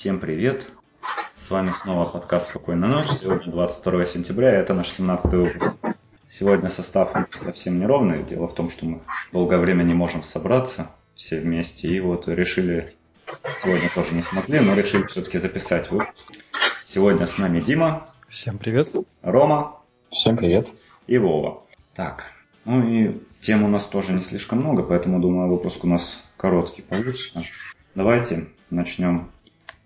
Всем привет! С вами снова подкаст «Спокойной ночи». Сегодня 22 сентября, это наш 17 выпуск. Сегодня состав совсем неровный. Дело в том, что мы долгое время не можем собраться все вместе. И вот решили, сегодня тоже не смогли, но решили все-таки записать выпуск. Сегодня с нами Дима. Всем привет. Рома. Всем привет. И Вова. Так, ну и тем у нас тоже не слишком много, поэтому думаю, выпуск у нас короткий получится. Давайте начнем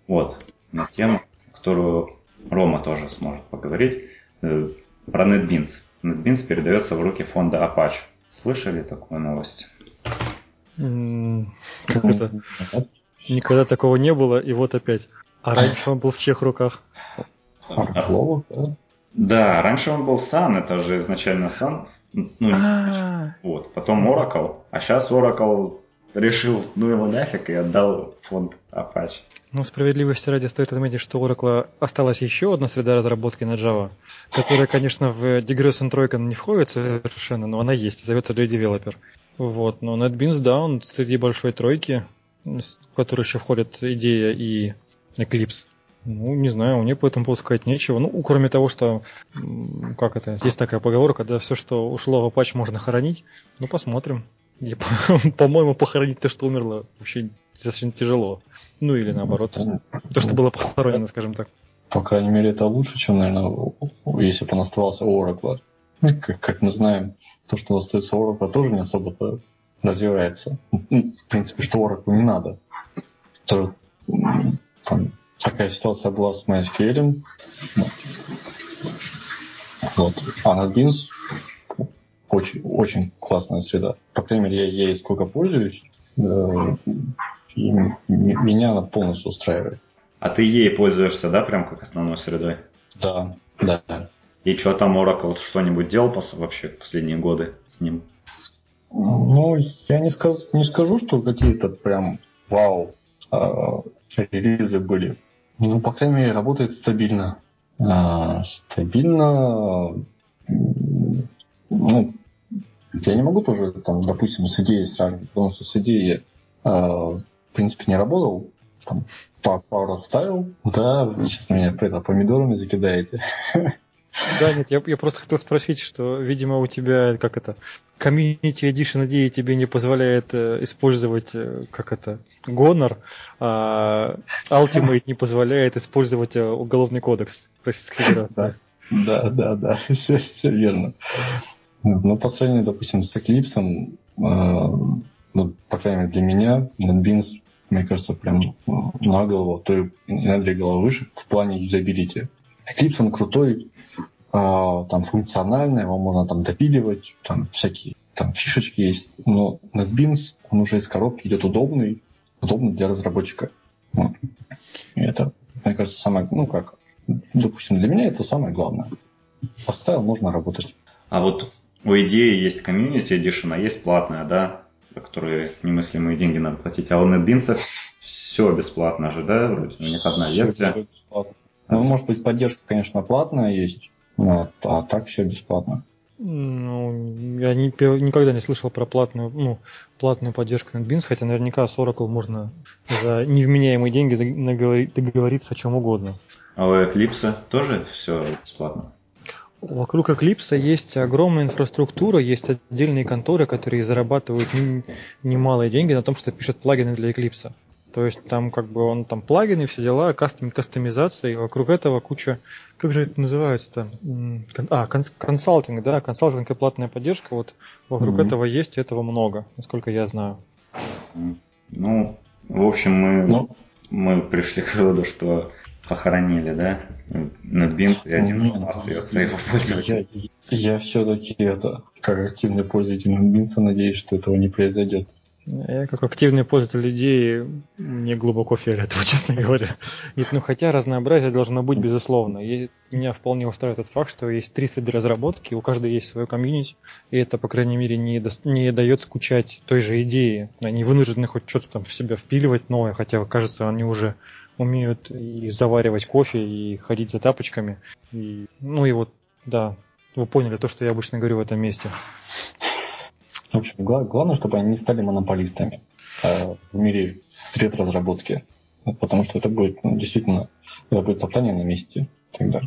вот на тему, которую Рома тоже сможет поговорить, э, про NetBeans. NetBeans передается в руки фонда Apache. Слышали такую новость? Как это? Никогда такого не было, и вот опять. А раньше он был в чьих руках? Орлова, да? Да, раньше он был Sun, это же изначально Sun. Ну, А, вот, потом Oracle, а сейчас Oracle решил, ну его нафиг, и отдал фонд Apache. Ну, справедливости ради стоит отметить, что у Oracle осталась еще одна среда разработки на Java, которая, конечно, в Digression тройка не входит совершенно, но она есть, зовется Lead Developer. Вот, но NetBeans, да, он среди большой тройки, в которую еще входят идея и Eclipse. Ну, не знаю, мне по этому поводу сказать нечего. Ну, кроме того, что, как это, есть такая поговорка, да, все, что ушло в Apache, можно хоронить. Ну, посмотрим. По-моему, похоронить то, что умерло, вообще достаточно тяжело. Ну, или наоборот. То, что было похоронено, скажем так. По крайней мере, это лучше, чем, наверное, если бы он оставался Oracle. Ну, Как, как мы знаем, то, что остается Oracle, тоже не особо развивается. Ну, В принципе, что Oracle не надо. То, там, такая ситуация была с MySQL. Вот. А NetBeans очень, очень классная среда. По крайней мере, я ей сколько пользуюсь, э, и меня она полностью устраивает. А ты ей пользуешься, да, прям как основной средой? Да, да. И что там Oracle что-нибудь делал вообще последние годы с ним? Ну, я не, сказ- не скажу, что какие-то прям вау а, релизы были. Ну, по крайней мере, работает стабильно. А, стабильно. Ну, я не могу тоже, там, допустим, с идеей сравнивать, потому что с идеей, а, в принципе, не работал. Там, па- пару ставил. Да, сейчас меня это, помидорами закидаете. Да, нет, я, я просто хотел спросить, что, видимо, у тебя, как это, Community Edition идеи тебе не позволяет э, использовать, э, как это, Гонор, а Ultimate не позволяет использовать э, Уголовный кодекс Российской Федерации. Да, да, да, все, все верно. Ну, по сравнению, допустим, с Eclipse, э, ну, по крайней мере, для меня, NetBeans, мне кажется, прям на голову, то и на две головы выше в плане юзабилити. Eclipse, он крутой, э, там, функциональный, его можно там допиливать, там всякие там фишечки есть, но NetBeans, он уже из коробки идет удобный, удобный для разработчика. Вот. Это, мне кажется, самое, ну как, допустим, для меня это самое главное. Поставил, можно работать. А вот у идеи есть комьюнити edition, а есть платная, да, за которые немыслимые деньги надо платить. А у NetBeans все бесплатно же, да, вроде у них одна версия. всё бесплатно. Ну, может быть, поддержка, конечно, платная есть, вот, а так все бесплатно. Ну, я не- никогда не слышал про платную, ну, платную поддержку NetBeans, хотя наверняка с Oracle можно за невменяемые деньги договориться о чем угодно. А у Eclipse тоже все бесплатно? Вокруг Eclipse есть огромная инфраструктура, есть отдельные конторы, которые зарабатывают немалые деньги на том, что пишут плагины для Eclipse. То есть там как бы он там плагины, все дела, кастом, кастомизация, и вокруг этого куча, как же это называется-то? А, конс- консалтинг, да, консалтинг и платная поддержка, вот вокруг Мгм. этого есть, и этого много, насколько я знаю. Ну, в общем, мы, Ну. мы пришли к выводу, что похоронили, да, NetBeans и один Не, раз ну, остается его пользователь. Я, я все-таки это, как активный пользователь NetBeans, надеюсь, что этого не произойдет. Я как активный пользователь идеи, мне глубоко фиолетово, честно говоря. Нет, ну хотя разнообразие должно быть, безусловно. И меня вполне устраивает тот факт, что есть три среды разработки, у каждой есть свое комьюнити, и это, по крайней мере, не, дос- не дает скучать той же идеи. Они вынуждены хоть что-то там в себя впиливать новое, хотя, кажется, они уже умеют и заваривать кофе, и ходить за тапочками. И, ну и вот, да, вы поняли то, что я обычно говорю в этом месте. В общем, гла- главное, чтобы они не стали монополистами э, в мире сред разработки. потому что это будет ну, действительно это будет топтание на месте тогда.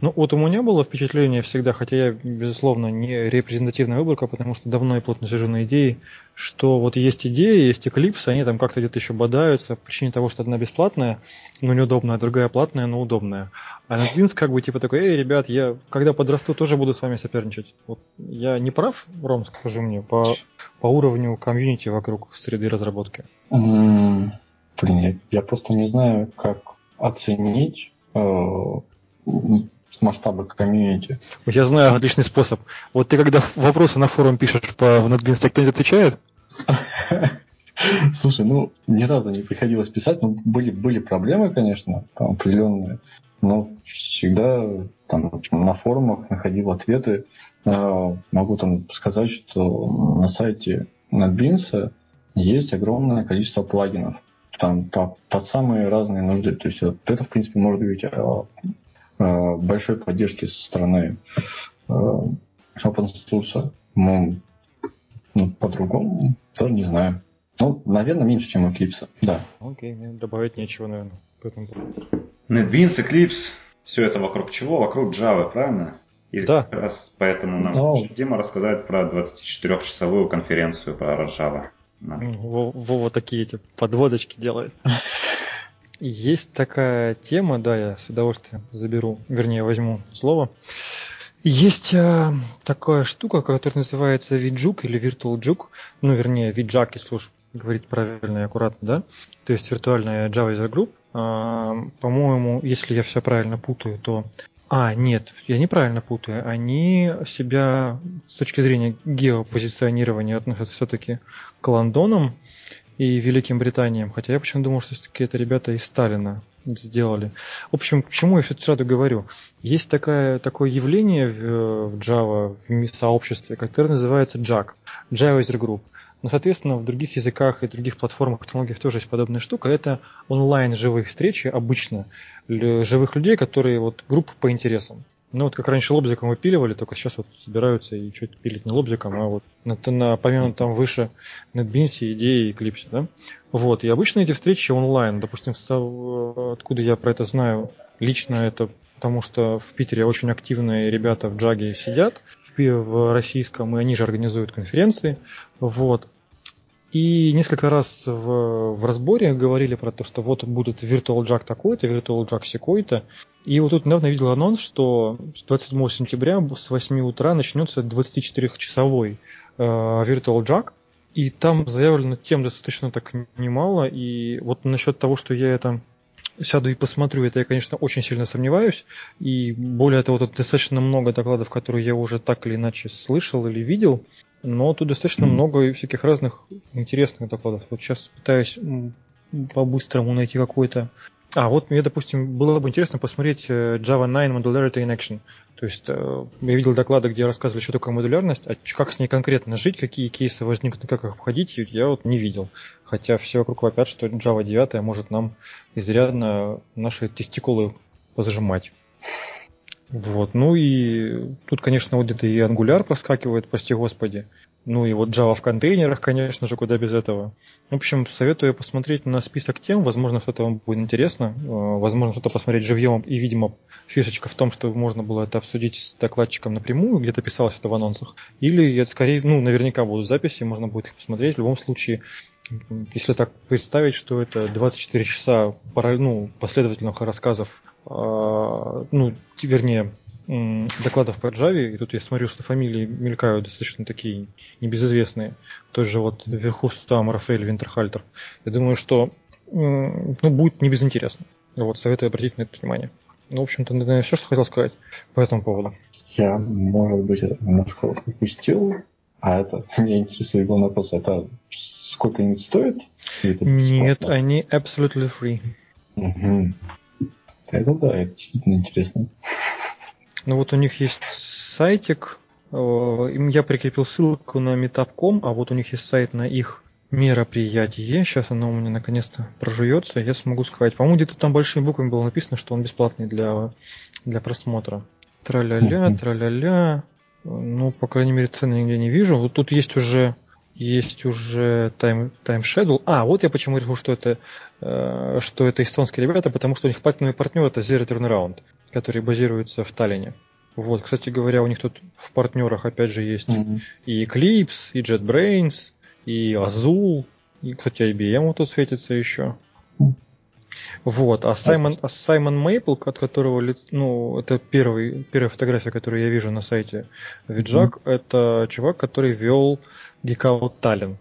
Ну, вот у меня было впечатление всегда, хотя я, безусловно, не репрезентативная выборка, потому что давно и плотно сижу на идее, что вот есть идеи, есть Eclipse, они там как-то где-то еще бодаются по причине того, что одна бесплатная, но неудобная, а другая платная, но удобная. А NetBeans как бы типа такой, эй, ребят, я когда подрасту, тоже буду с вами соперничать. Вот я не прав, Ром, скажи мне, по, по уровню комьюнити вокруг среды разработки? Mm, блин, я, я просто не знаю, как оценить э, масштаба комьюнити. Я знаю отличный способ. Вот ты когда вопросы на форум пишешь по NetBeans, кто-нибудь отвечает? Слушай, ну, ни разу не приходилось писать, но были, были проблемы, конечно, там определенные, но всегда там на форумах находил ответы. А, могу там сказать, что на сайте NetBeans есть огромное количество плагинов, там по, под самые разные нужды. То есть это, в принципе, может быть а, большой поддержки со стороны open source. Ну, ну, по-другому тоже не знаю. Ну, наверное, меньше, чем Eclipse, да. Окей, okay, добавить нечего, наверное. Поэтому... NetBeans, Eclipse, все это вокруг чего? Вокруг Java, правильно? И да. как раз поэтому нам Но... Дима рассказать про 24-часовую конференцию про Java. Да. Вова такие эти подводочки делает. Есть такая тема, да, я с удовольствием заберу, вернее, возьму слово. Есть э, такая штука, которая называется VJUK или Virtual Juke, ну, вернее, VJAK, если уж говорить правильно и аккуратно, да, то есть виртуальная Java User Group. Э, по-моему, если я все правильно путаю, то... А, нет, я неправильно путаю. Они себя с точки зрения геопозиционирования относят все-таки к Лондонам и Великим Британиям, хотя я почему-то думал, что все-таки это ребята из Сталина сделали. В общем, к чему я все сразу говорю? Есть такое, такое явление в, в Java, в сообществе, которое называется JAG, Java User Group. Но, соответственно, в других языках и других платформах, технологиях тоже есть подобная штука. Это онлайн живые встречи обычно живых людей, которые вот группы по интересам. Ну вот как раньше лобзиком выпиливали, только сейчас вот собираются и что-то пилить не лобзиком, а вот на, на там выше NetBeans, идеи и Eclipse, да. Вот, и обычно эти встречи онлайн, допустим, откуда я про это знаю, лично это потому что в Питере очень активные ребята в Джаге сидят, в, в российском, и они же организуют конференции, вот. И несколько раз в, в разборе говорили про то, что вот будет Virtual Jack такой-то, Virtual Jack секой-то. И вот тут недавно видел анонс, что с 27 сентября с 8 утра начнется 24-часовой э, Virtual Jack. И там заявлено тем достаточно так немало. И вот насчет того, что я это сяду и посмотрю, это я, конечно, очень сильно сомневаюсь. И более того, тут достаточно много докладов, которые я уже так или иначе слышал или видел. Но тут достаточно много всяких разных интересных докладов. Вот сейчас пытаюсь по-быстрому найти какой-то а, вот мне, допустим, было бы интересно посмотреть э, Java 9 Modularity in Action. То есть э, я видел доклады, где рассказывали, что такое модулярность, а как с ней конкретно жить, какие кейсы возникнут, как их обходить, я вот не видел. Хотя все вокруг вопят, что Java 9 может нам изрядно наши тестикулы позажимать. Вот, ну и тут, конечно, вот где-то и Angular проскакивает, прости господи. Ну и вот Java в контейнерах, конечно же, куда без этого. В общем, советую посмотреть на список тем, возможно, что-то вам будет интересно, э, возможно, что-то посмотреть живьем, и, видимо, фишечка в том, что можно было это обсудить с докладчиком напрямую, где-то писалось это в анонсах, или это скорее, ну, наверняка будут записи, можно будет их посмотреть. В любом случае, если так представить, что это 24 часа ну, последовательных рассказов, ну, вернее, докладов по Java, и тут я смотрю, что фамилии мелькают достаточно такие небезызвестные. Тот же вот вверху там Рафаэль Винтерхальтер. Я думаю, что ну, будет не безинтересно. Вот, советую обратить на это внимание. Ну, в общем-то, наверное, все, что хотел сказать по этому поводу. Я, может быть, немножко упустил, а это меня интересует главный вопрос. Это сколько-нибудь стоит? Нет, они absolutely free. Угу. Это да, это действительно интересно. Ну вот у них есть сайтик, э, я прикрепил ссылку на meetup.com, а вот у них есть сайт на их мероприятие. Сейчас оно у меня наконец-то прожуется, я смогу сказать. По-моему, где-то там большими буквами было написано, что он бесплатный для, для просмотра. Тра-ля-ля, тра-ля-ля. Ну, по крайней мере, цены нигде не вижу. Вот тут есть уже есть уже Time, Time Schedule. А, вот я почему решил, что это, э, что это эстонские ребята, потому что у них платиновый партнер это Zero Turnaround, который базируется в Таллине. Вот, кстати говоря, у них тут в партнерах опять же есть mm-hmm. и Eclipse, и JetBrains, и Azul, и, кстати, IBM вот тут светится еще. Вот, а Саймон, а Саймон Мейпл, от которого, ну, это первый, первая фотография, которую я вижу на сайте Виджак, mm-hmm. это чувак, который вел Geekout Tallinn.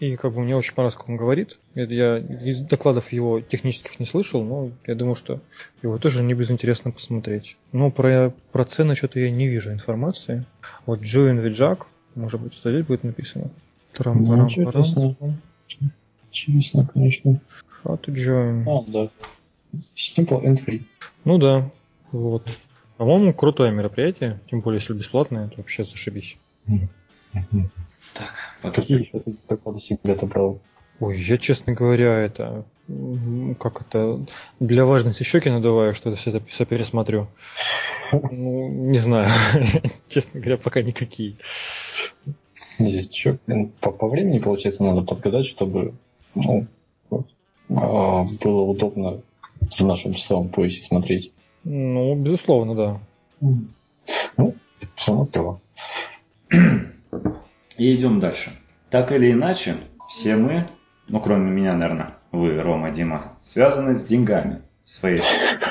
И как бы мне очень понравилось, как он говорит. Я из докладов его технических не слышал, но я думаю, что его тоже не безинтересно посмотреть. Но про, про цены что-то я не вижу информации. Вот Join Виджак, может быть, здесь будет написано. Трам ну, интересно. Интересно, конечно. How to join. А, да. Simple and free. Ну да, вот. По-моему, крутое мероприятие, тем более, если бесплатное, это вообще зашибись. Так, а какие еще ты доклады себе отобрал? Ой, я, честно говоря, это как это для важности щеки надуваю, что это все это все пересмотрю. Ну, не знаю, честно говоря, пока никакие. Нет, что, по, по времени, получается, надо подгадать, чтобы ну, было удобно в нашем часовом поясе смотреть. Ну, безусловно, да. Ну, все равно клево. И идем дальше. Так или иначе, все мы, ну кроме меня, наверное, вы, Рома, Дима, связаны с деньгами своей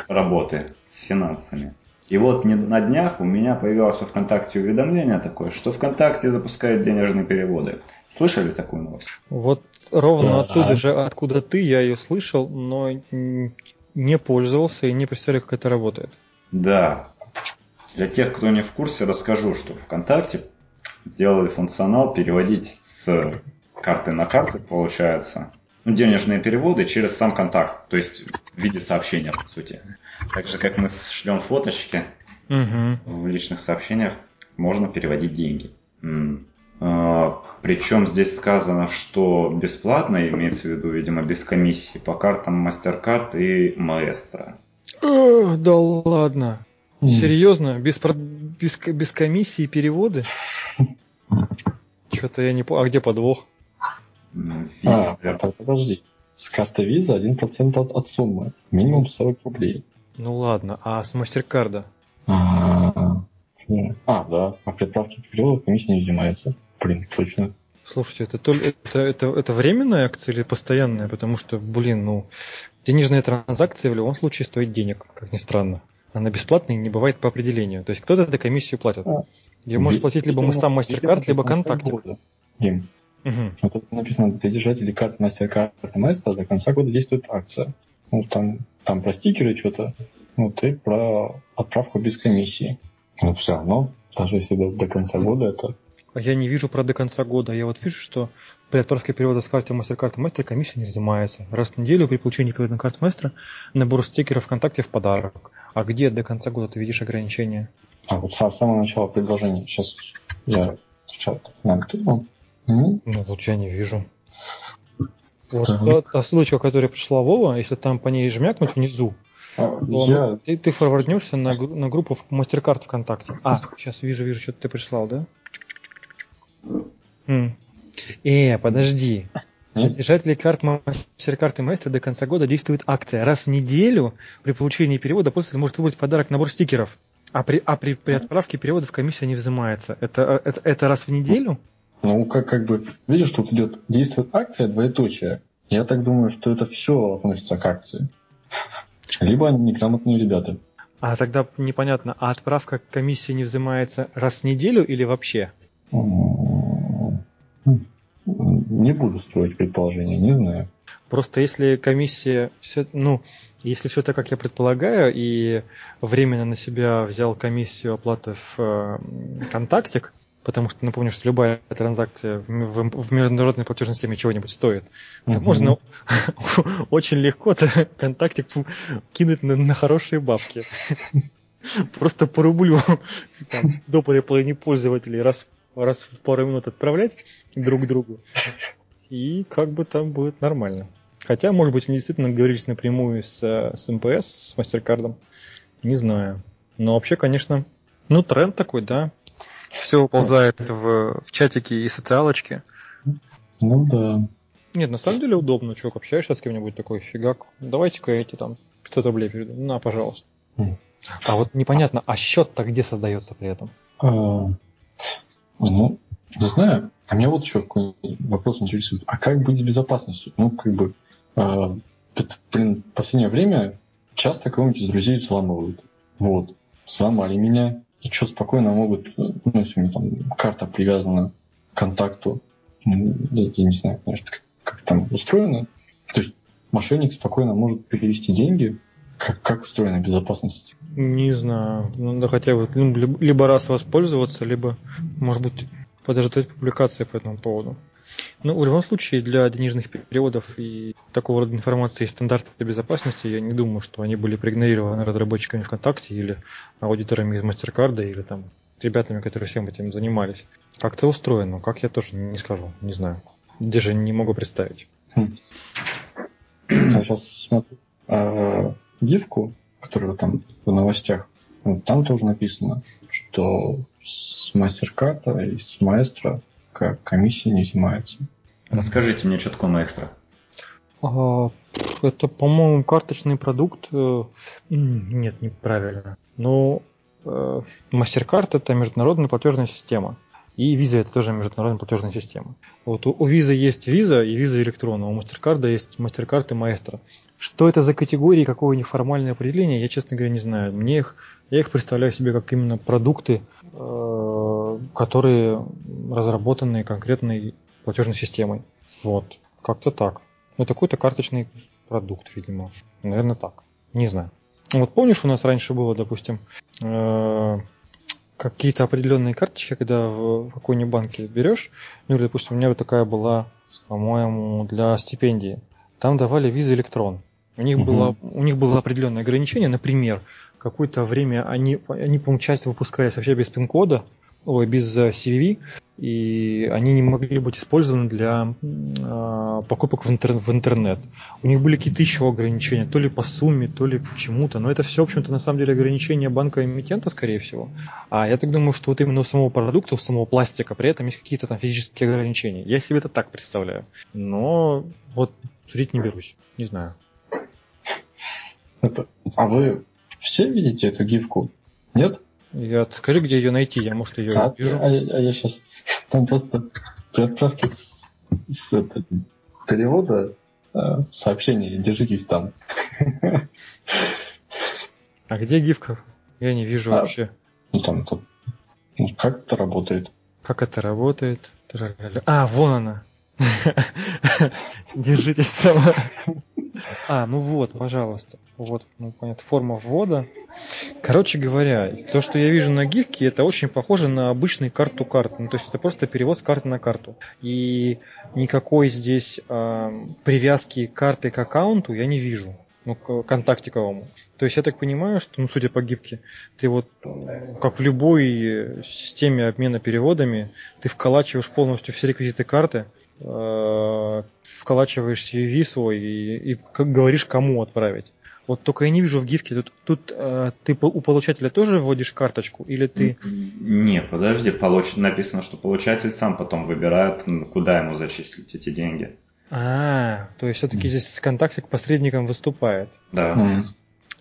работы, с финансами. И вот на днях у меня появилось в ВКонтакте уведомление такое, что ВКонтакте запускает денежные переводы. Слышали такую новость? Вот ровно да. оттуда же, откуда ты, я ее слышал, но не пользовался и не представляю, как это работает. Да. Для тех, кто не в курсе, расскажу, что ВКонтакте сделали функционал переводить с карты на карты, получается, денежные переводы через сам контакт, то есть в виде сообщения, по сути. Так же, как мы шлем фоточки угу. в личных сообщениях, можно переводить деньги. А, причем здесь сказано, что бесплатно, имеется в виду, видимо, без комиссии по картам MasterCard и Maestro. О, да ладно. Mm. Серьезно? Без, без, без комиссии переводы? Что-то я не понял. А где подвох? А, подожди. С карты виза 1% от, от суммы. Минимум 40 рублей. Ну ладно, а с мастеркарда? А, а да. А при отправке перевода комиссия не взимается. Блин, точно. Слушайте, это, то, это, это, это временная акция или постоянная? Потому что, блин, ну, денежная транзакция в любом случае стоит денег, как ни странно. Она бесплатная и не бывает по определению. То есть кто-то эту комиссию платит. А, Ее может платить либо мы сам MasterCard, либо контактик. Дим, вот тут написано, для держателей карт MasterCard и Master до конца года действует акция. Ну, там, там про стикеры что-то, вот, и про отправку без комиссии. Ну, все равно, даже если до, до конца года это а я не вижу про до конца года. Я вот вижу, что при отправке перевода с карты MasterCard Master комиссия не взимается. Раз в неделю при получении перевода на карту Master набор стикеров ВКонтакте в подарок. А где до конца года ты видишь ограничения? А вот с самого начала предложения. Сейчас я сейчас нам кидал. Ну, вот я не вижу. Вот та, та ссылочка, которая пришла Вова, если там по ней жмякнуть внизу, а, я... ты, ты форварднешься на, на группу MasterCard ВКонтакте. А, сейчас вижу, вижу, что ты прислал, да? Э, подожди. Для держателей карт MasterCard и Maestro до конца года действует акция. Раз в неделю при получении перевода после может выбрать подарок набор стикеров. А при, а при, при отправке переводов комиссия не взимается. Это, это, это раз в неделю? Ну, как, как бы, видишь, тут идет действует акция, двоеточие. Я так думаю, что это все относится к акции. Либо они неграмотные ребята. А тогда непонятно, а отправка комиссии не взимается раз в неделю или вообще? Не буду строить предположение, не знаю. Просто если комиссия, ну, если все так, как я предполагаю, и временно на себя взял комиссию оплаты в э, контактик, потому что напомню, что любая транзакция в, международной платежной системе чего-нибудь стоит, то можно очень легко контактик кинуть на, на хорошие бабки. Просто по рублю там, до половины пользователей раз раз в пару минут отправлять друг другу. И как бы там будет нормально. Хотя, может быть, они действительно говорились напрямую с, с МПС, с Мастеркардом. Не знаю. Но вообще, конечно, ну, тренд такой, да. Все уползает в, в чатики и социалочки. Ну да. Нет, на самом деле удобно, чувак, общаешься с кем-нибудь такой, фигак, давайте-ка эти там 500 рублей перейду. На, пожалуйста. Хм. А вот непонятно, а счет-то где создается при этом? А, ну, не знаю. А меня вот еще какой вопрос интересует. А как быть с безопасностью? Ну, как бы, а, это, блин, в последнее время часто кого-нибудь из друзей взламывают. Вот. Сломали меня. И что, спокойно могут, ну, если у меня там карта привязана к контакту, ну, я, я не знаю, конечно, как, как там устроено. То есть мошенник спокойно может перевести деньги. Как, как устроена безопасность? Не знаю. Надо хотя бы ну, либо раз воспользоваться, либо, может быть, подождать публикации по этому поводу. Ну, в любом случае, для денежных переводов и такого рода информации есть стандарты безопасности. Я не думаю, что они были проигнорированы разработчиками ВКонтакте или аудиторами из Мастеркарда или там ребятами, которые всем этим занимались. Как-то устроено, как я тоже не скажу, не знаю. Даже не могу представить. Я сейчас смотрю а, гифку, которая там в новостях. Вот там тоже написано, что с мастер-карта и с маэстро как комиссия не взимается. Расскажите мне, что такое маэстро. А, Это, по-моему, карточный продукт. э, Нет, неправильно. Но э, MasterCard это международная платежная система. И Visa это тоже международная платежная система. Вот у, у Visa есть Visa и Visa электронная, у MasterCard есть MasterCard и Maestro. Что это за категории, какое у них формальное определение, я, честно говоря, не знаю. Мне их, я их представляю себе как именно продукты, э, которые разработаны конкретной платежной системой. Вот, как-то так. Ну, это какой-то карточный продукт, видимо. Наверное, так. Не знаю. Вот помнишь, у нас раньше было, допустим, э, какие-то определенные карточки, когда в какой-нибудь банке берешь, ну или, допустим, у меня вот такая была, по-моему, для стипендии. Там давали визы электрон. У них, Мгм. было, у них было определенное ограничение, например, какое-то время они, они по-моему, часть выпускались вообще без пин-кода, ой, без э, CVV, и они не могли быть использованы для э, покупок в, интер- в интернет. У них были какие-то еще ограничения, то ли по сумме, то ли почему-то, но это все, в общем-то, на самом деле ограничения банка-эмитента, скорее всего. А я так думаю, что вот именно у самого продукта, у самого пластика при этом есть какие-то там физические ограничения. Я себе это так представляю. Но вот судить не берусь, не знаю. Это- А вы все видите эту гифку? Нет? Я, скажи, где ее найти, я, может, ее А, вижу. а я, а я сейчас... Там просто при отправке с, с это, перевода э, сообщение «Держитесь там». А где гифка? Я не вижу А. вообще. Ну, там, тут, ну, как это работает? Как это работает? А, вон она. Держитесь сама. А, ну вот, пожалуйста. Вот, ну понятно, форма ввода. Короче говоря, то, что я вижу на гифке, это очень похоже на обычный карту карт. Ну, то есть это просто перевод с карты на карту. И никакой здесь ам, привязки карты к аккаунту я не вижу. Ну, к контактиковому. То есть я так понимаю, что, ну, судя по гибке, ты вот, э, как в любой э, системе обмена переводами, ты вколачиваешь полностью все реквизиты карты, э, вколачиваешь CVV свой и, и как говоришь, кому отправить. Вот только я не вижу в гифке, тут, тут э, ты у получателя тоже вводишь карточку, или ты... Не, подожди, получ- написано, что получатель сам потом выбирает, куда ему зачислить эти деньги. А, то есть все-таки здесь контактик посредником выступает. Да.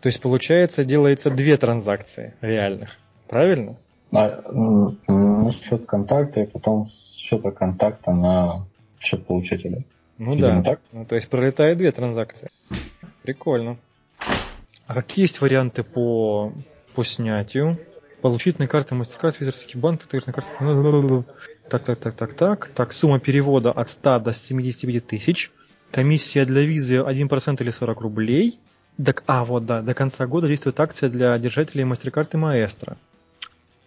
То есть получается делается две транзакции реальных, правильно? А, на счет контакта и потом с счета контакта на счет получателя. Ну Видимо, да. так? Ну, то есть пролетает две транзакции. Прикольно. А какие есть варианты по, по снятию? Получить на карты MasterCard, Визерский банк, на карты... Так, так, так, так, так. Так, сумма перевода от 100 до 75 тысяч. Комиссия для визы 1% или 40 рублей. Так, а, вот, да, до конца года действует акция для держателей MasterCard и Маэстро.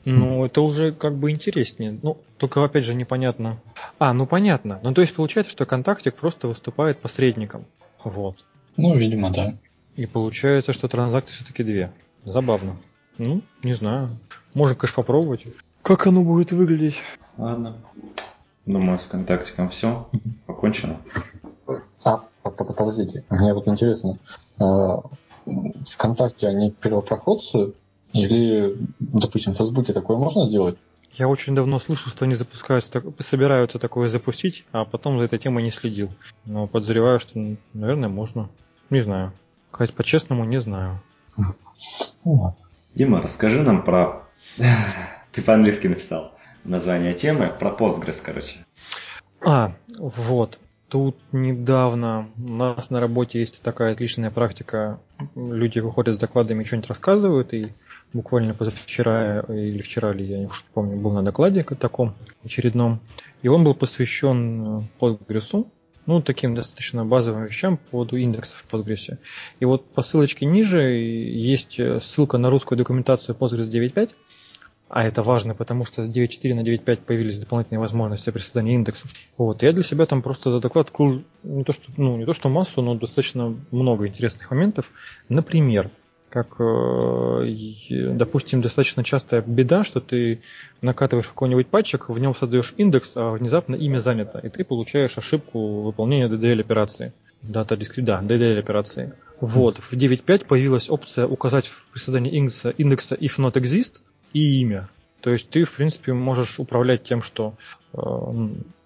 Ну, это уже как бы интереснее. Ну, только опять же непонятно. А, ну понятно. Ну, то есть получается, что контактик просто выступает посредником. Вот. Ну, видимо, да. И получается, что транзакции все-таки две. Забавно. Ну, не знаю. Можно, конечно, попробовать. Как оно будет выглядеть? Ладно. Думаю, с контактиком все. Покончено. А, по- подождите, мне вот интересно, а, ВКонтакте они первопроходцы или, допустим, в Фейсбуке такое можно сделать? Я очень давно слышал, что они запускаются, собираются такое запустить, а потом за этой темой не следил. Но подозреваю, что, наверное, можно. Не знаю. Сказать по-честному, не знаю. Дима, расскажи нам про... Ты по-английски написал название темы, про Postgres, короче. А, вот. Тут недавно у нас на работе есть такая отличная практика. Люди выходят с докладами, что-нибудь рассказывают, и буквально позавчера или вчера, или я не помню, был на докладе таком очередном. И он был посвящен Postgres, ну, таким достаточно базовым вещам по поводу индексов в Postgres. И вот по ссылочке ниже есть ссылка на русскую документацию Postgres 9.5, а это важно, потому что с 9.4 на 9.5 появились дополнительные возможности при создании индексов. Вот. Я для себя там просто за доклад открыл не то, что, ну, не то, что массу, но достаточно много интересных моментов. Например, как, э, допустим, достаточно частая беда, что ты накатываешь какой-нибудь патчик, в нем создаешь индекс, а внезапно имя занято, и ты получаешь ошибку выполнения DDL операции. Дата дискрет, да, DDL операции. Вот, в 9.5 появилась опция указать при создании индекса, индекса if not exist, и имя. То есть ты, в принципе, можешь управлять тем, что... Э,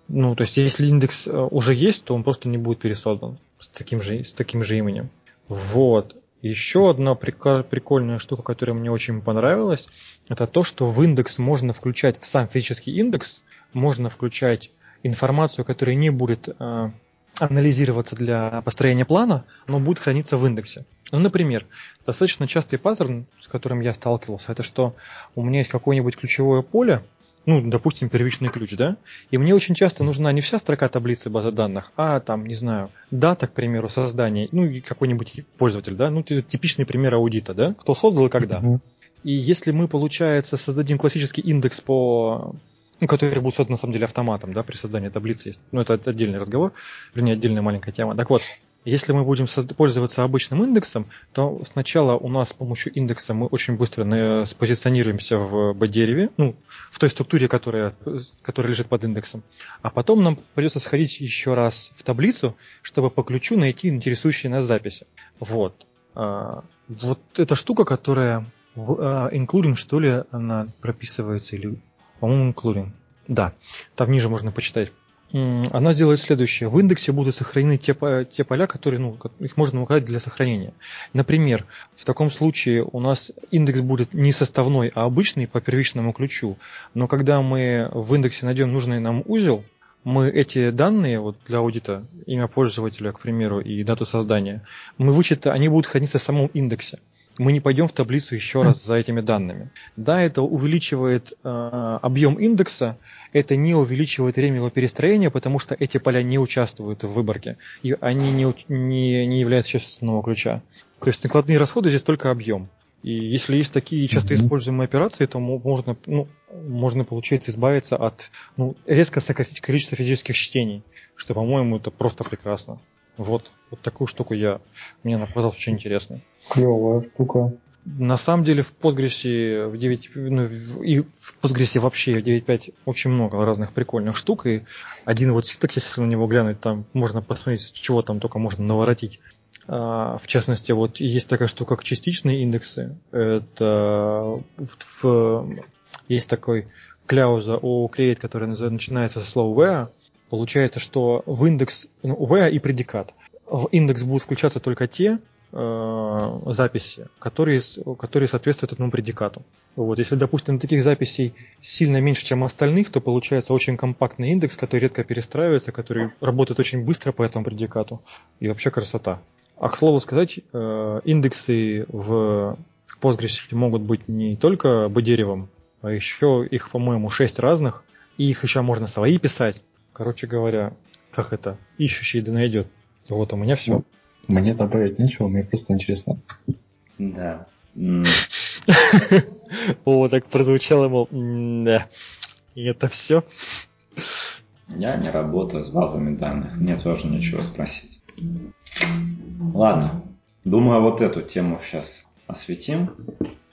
ну, то есть если индекс э, уже есть, то он просто не будет пересоздан с таким же, с таким же именем. Вот. Еще одна прикольная штука, которая мне очень понравилась, это то, что в индекс можно включать, в сам физический индекс, можно включать информацию, которая не будет э, анализироваться для построения плана, но будет храниться в индексе. Ну, например, достаточно частый паттерн, с которым я сталкивался, это что у меня есть какое-нибудь ключевое поле, ну, допустим, первичный ключ, да, и мне очень часто нужна не вся строка таблицы базы данных, а там, не знаю, дата, к примеру, создания, ну, и какой-нибудь пользователь, да, ну, типичный пример аудита, да, кто создал и когда. Mm-hmm. И если мы, получается, создадим классический индекс по ну, который будет создан на самом деле автоматом, да, при создании таблицы есть. Ну, это отдельный разговор, вернее, отдельная маленькая тема. Так вот, если мы будем пользоваться обычным индексом, то сначала у нас с помощью индекса мы очень быстро спозиционируемся в дереве, ну, в той структуре, которая, которая лежит под индексом. А потом нам придется сходить еще раз в таблицу, чтобы по ключу найти интересующие нас записи. Вот. А, вот эта штука, которая а, including, что ли, она прописывается или по-моему, including. Да, там ниже можно почитать. Она сделает следующее. В индексе будут сохранены те, те поля, которые, ну, их можно указать для сохранения. Например, в таком случае у нас индекс будет не составной, а обычный по первичному ключу. Но когда мы в индексе найдем нужный нам узел, мы эти данные вот для аудита, имя пользователя, к примеру, и дату создания, мы вычитаем, они будут храниться в самом индексе мы не пойдем в таблицу еще раз за этими данными. Да, это увеличивает э, объем индекса, это не увеличивает время его перестроения, потому что эти поля не участвуют в выборке, и они не, не, не являются частью основного ключа. То есть накладные расходы здесь только объем. И если есть такие часто используемые операции, то можно, ну, можно получается избавиться от ну, резко сократить количество физических чтений, что, по-моему, это просто прекрасно. Вот, вот такую штуку я, мне она показалась очень интересной. Клевая штука. На самом деле в Postgres в 9, ну, и в Postgres вообще в 9.5 очень много разных прикольных штук, и один вот ситок, если на него глянуть, там можно посмотреть, с чего там только можно наворотить. А, в частности, вот есть такая штука, как частичные индексы. Это в, есть такой кляуза у create, которая начинается со слова where, Получается, что в индекс ну, where и предикат. В индекс будут включаться только те э, записи, которые, которые соответствуют этому предикату. Вот, если, допустим, таких записей сильно меньше, чем остальных, то получается очень компактный индекс, который редко перестраивается, который работает очень быстро по этому предикату. И вообще красота. А к слову сказать, э, индексы в Postgres могут быть не только B-деревом, а еще их, по-моему, шесть разных, и их еще можно свои писать. Короче говоря, как это? Ищущий да найдет. Вот у меня все. Мне добавить нечего, мне просто интересно. Да. О, так прозвучало, мол, да. И это все? Я не работаю с базами данных, мне тоже нечего спросить. Ладно, думаю, вот эту тему сейчас осветим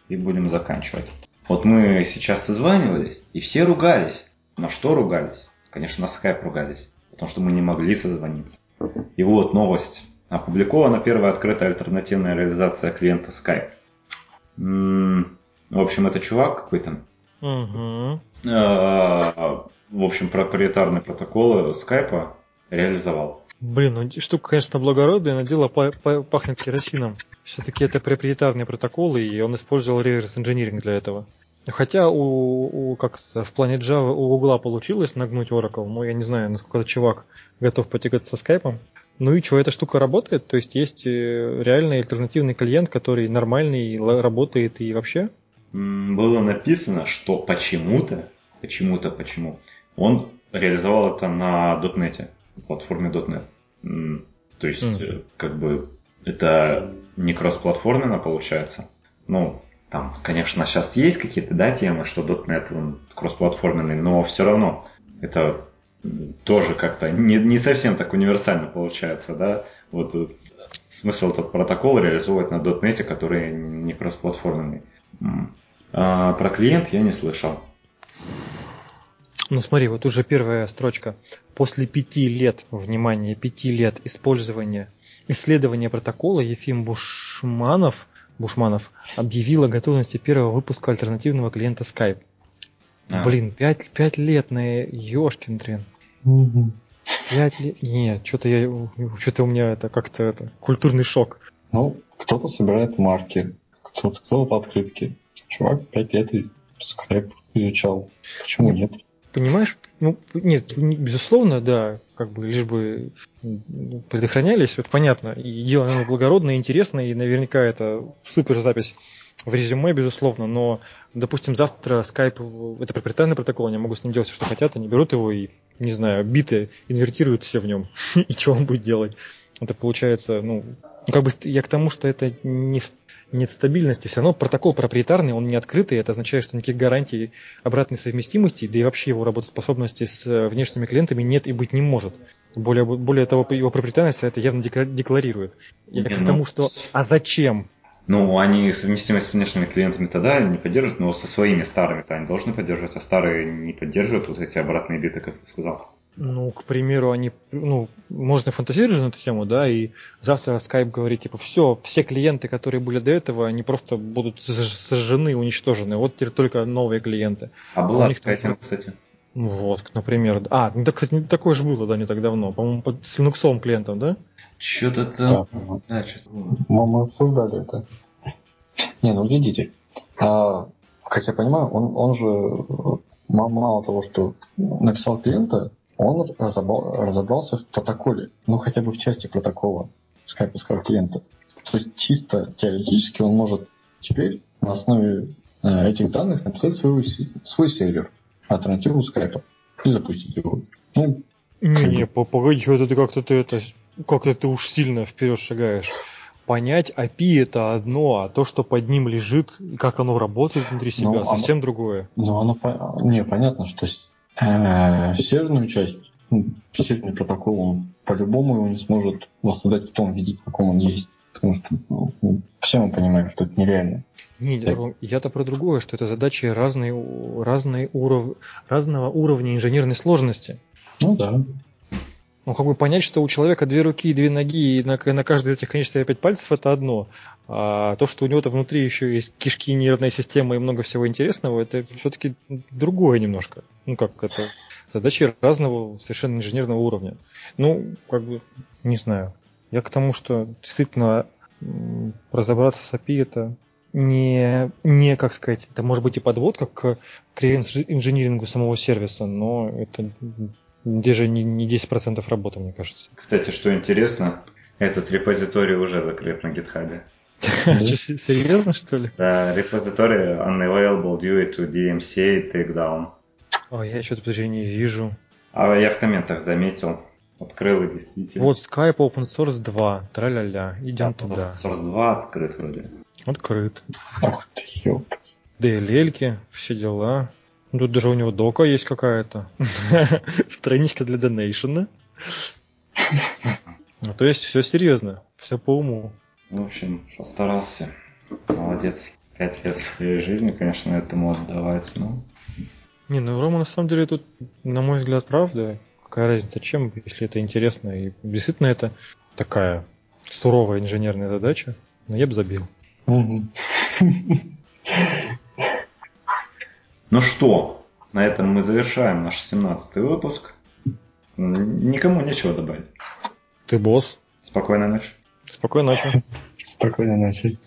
и будем заканчивать. Вот мы сейчас созванивались, и все ругались. На что ругались? Конечно, на Skype ругались, потому что мы не могли созвониться. И вот новость. Опубликована первая открытая альтернативная реализация клиента Skype. М-м, в общем, это чувак какой-то, Угу. В общем, проприетарные протоколы скайпа реализовал. Блин, ну штука, конечно, благородная, но дело пахнет керосином. Все-таки это проприетарные протоколы, и он использовал реверс инжиниринг для этого. Хотя у, у как в плане Java у Google получилось нагнуть Oracle, но я не знаю, насколько этот чувак готов потягаться со скайпом. Ну и что, эта штука работает? То есть есть э, реальный альтернативный клиент, который нормальный, работает и вообще? Было написано, что почему-то, почему-то, почему, он реализовал это на .NET, платформе .NET. То есть, mm. как бы, это не кроссплатформенно получается. Ну, там, конечно, сейчас есть какие-то, да, темы, что .NET он кроссплатформенный, но все равно это тоже как-то не, не совсем так универсально получается, да. Вот э, смысл этот протокол реализовывать на .NET, который не кроссплатформенный. А про клиент я не слышал. Ну смотри, вот уже первая строчка. После пяти лет, внимание, пяти лет использования, исследования протокола Ефим Бушманов, Бушманов объявил о готовности первого выпуска альтернативного клиента Skype. А. Блин, пять, пять лет на Ёшкин трен. Угу. Пять лет. Нет, что-то я. Что-то у меня это как-то это. Культурный шок. Ну, кто-то собирает марки, кто-то кто открытки. Чувак пять лет скайп изучал. Почему нет? Понимаешь, ну, нет, безусловно, да, как бы лишь бы предохранялись, это понятно. И дело, наверное, благородное, интересное, и наверняка это супер запись в резюме, безусловно, но, допустим, завтра Skype, это проприетарный протокол, они могут с ним делать все, что хотят, они берут его и, не знаю, биты инвертируют все в нем. и что он будет делать? Это получается, ну, как бы я к тому, что это не, нет стабильности. Все равно протокол проприетарный, он не открытый, это означает, что никаких гарантий обратной совместимости, да и вообще его работоспособности с э, внешними клиентами нет и быть не может. Более, более того, его проприетарность это явно декларирует. Я к тому, что а зачем? Ну, они совместимость с внешними клиентами тогда не поддерживают, но со своими старыми-то они должны поддерживать, а старые не поддерживают вот эти обратные биты, как ты сказал. Ну, к примеру, они, ну, можно фантазировать же на эту тему, да, и завтра Skype говорит, типа, все, все клиенты, которые были до этого, они просто будут сожжены, уничтожены. Вот теперь только новые клиенты. А была а у них такая тема, кстати. Ну вот, например. А, ну так, кстати, такое же было, да, не так давно. По-моему, под, с Linux клиентом, да? Что-то там. Да, да что-то. Мы обсуждали это. Не, ну видите, а, как я понимаю, он, он же мало того, что написал клиента, он разобрал, разобрался в протоколе, ну хотя бы в части протокола скайповского клиента. То есть чисто теоретически он может теперь на основе э, этих данных написать свой, свой сервер, альтернативу скайпа, и запустить его. Ну, не, не, погоди, что ты как-то ты это, как-то ты уж сильно вперед шагаешь. Понять API это одно, а то, что под ним лежит, как оно работает внутри себя, ну, совсем оно, другое. Ну, оно, не, понятно, что э, серверную часть, ну, серверный протокол, он по-любому его не сможет воссоздать в том виде, в каком он есть. Потому что ну, все мы понимаем, что это нереально. Не, я-то про другое, что это задачи разные, разные уров, разного уровня инженерной сложности. Ну да. Ну, как бы понять, что у человека две руки и две ноги, и на, на каждой из этих конечностей пять пальцев, это одно. А то, что у него-то внутри еще есть кишки, нервная система и много всего интересного, это все-таки другое немножко. Ну, как это... Задачи разного совершенно инженерного уровня. Ну, как бы, не знаю. Я к тому, что действительно разобраться с API это не, не, как сказать, это может быть и подводка к, к инжинирингу самого сервиса, но это даже не, не 10% работы, мне кажется. Кстати, что интересно, этот репозиторий уже закрыт на GitHub. Серьезно, что ли? Да, репозиторий unavailable due to DMCA takedown. О, я что-то даже не вижу. А я в комментах заметил. Открыл и действительно. Вот Skype Open Source 2. Тра-ля-ля. Идем да, туда. Open Source 2 открыт вроде. Открыт. Ах ты, ёп. DLL, все дела. Тут даже у него дока есть какая-то. Страничка для донейшена. Ну, то есть все серьезно, все по уму. В общем, постарался. Молодец. Пять лет своей жизни, конечно, этому отдавать, но... Не, ну Рома на самом деле тут, на мой взгляд, правда. Какая разница, чем, если это интересно. И действительно это такая суровая инженерная задача. Но я бы забил. Ну что, на этом мы завершаем наш 17 выпуск. Никому нечего добавить. Ты босс. Спокойной ночи. Спокойной ночи. Спокойной ночи.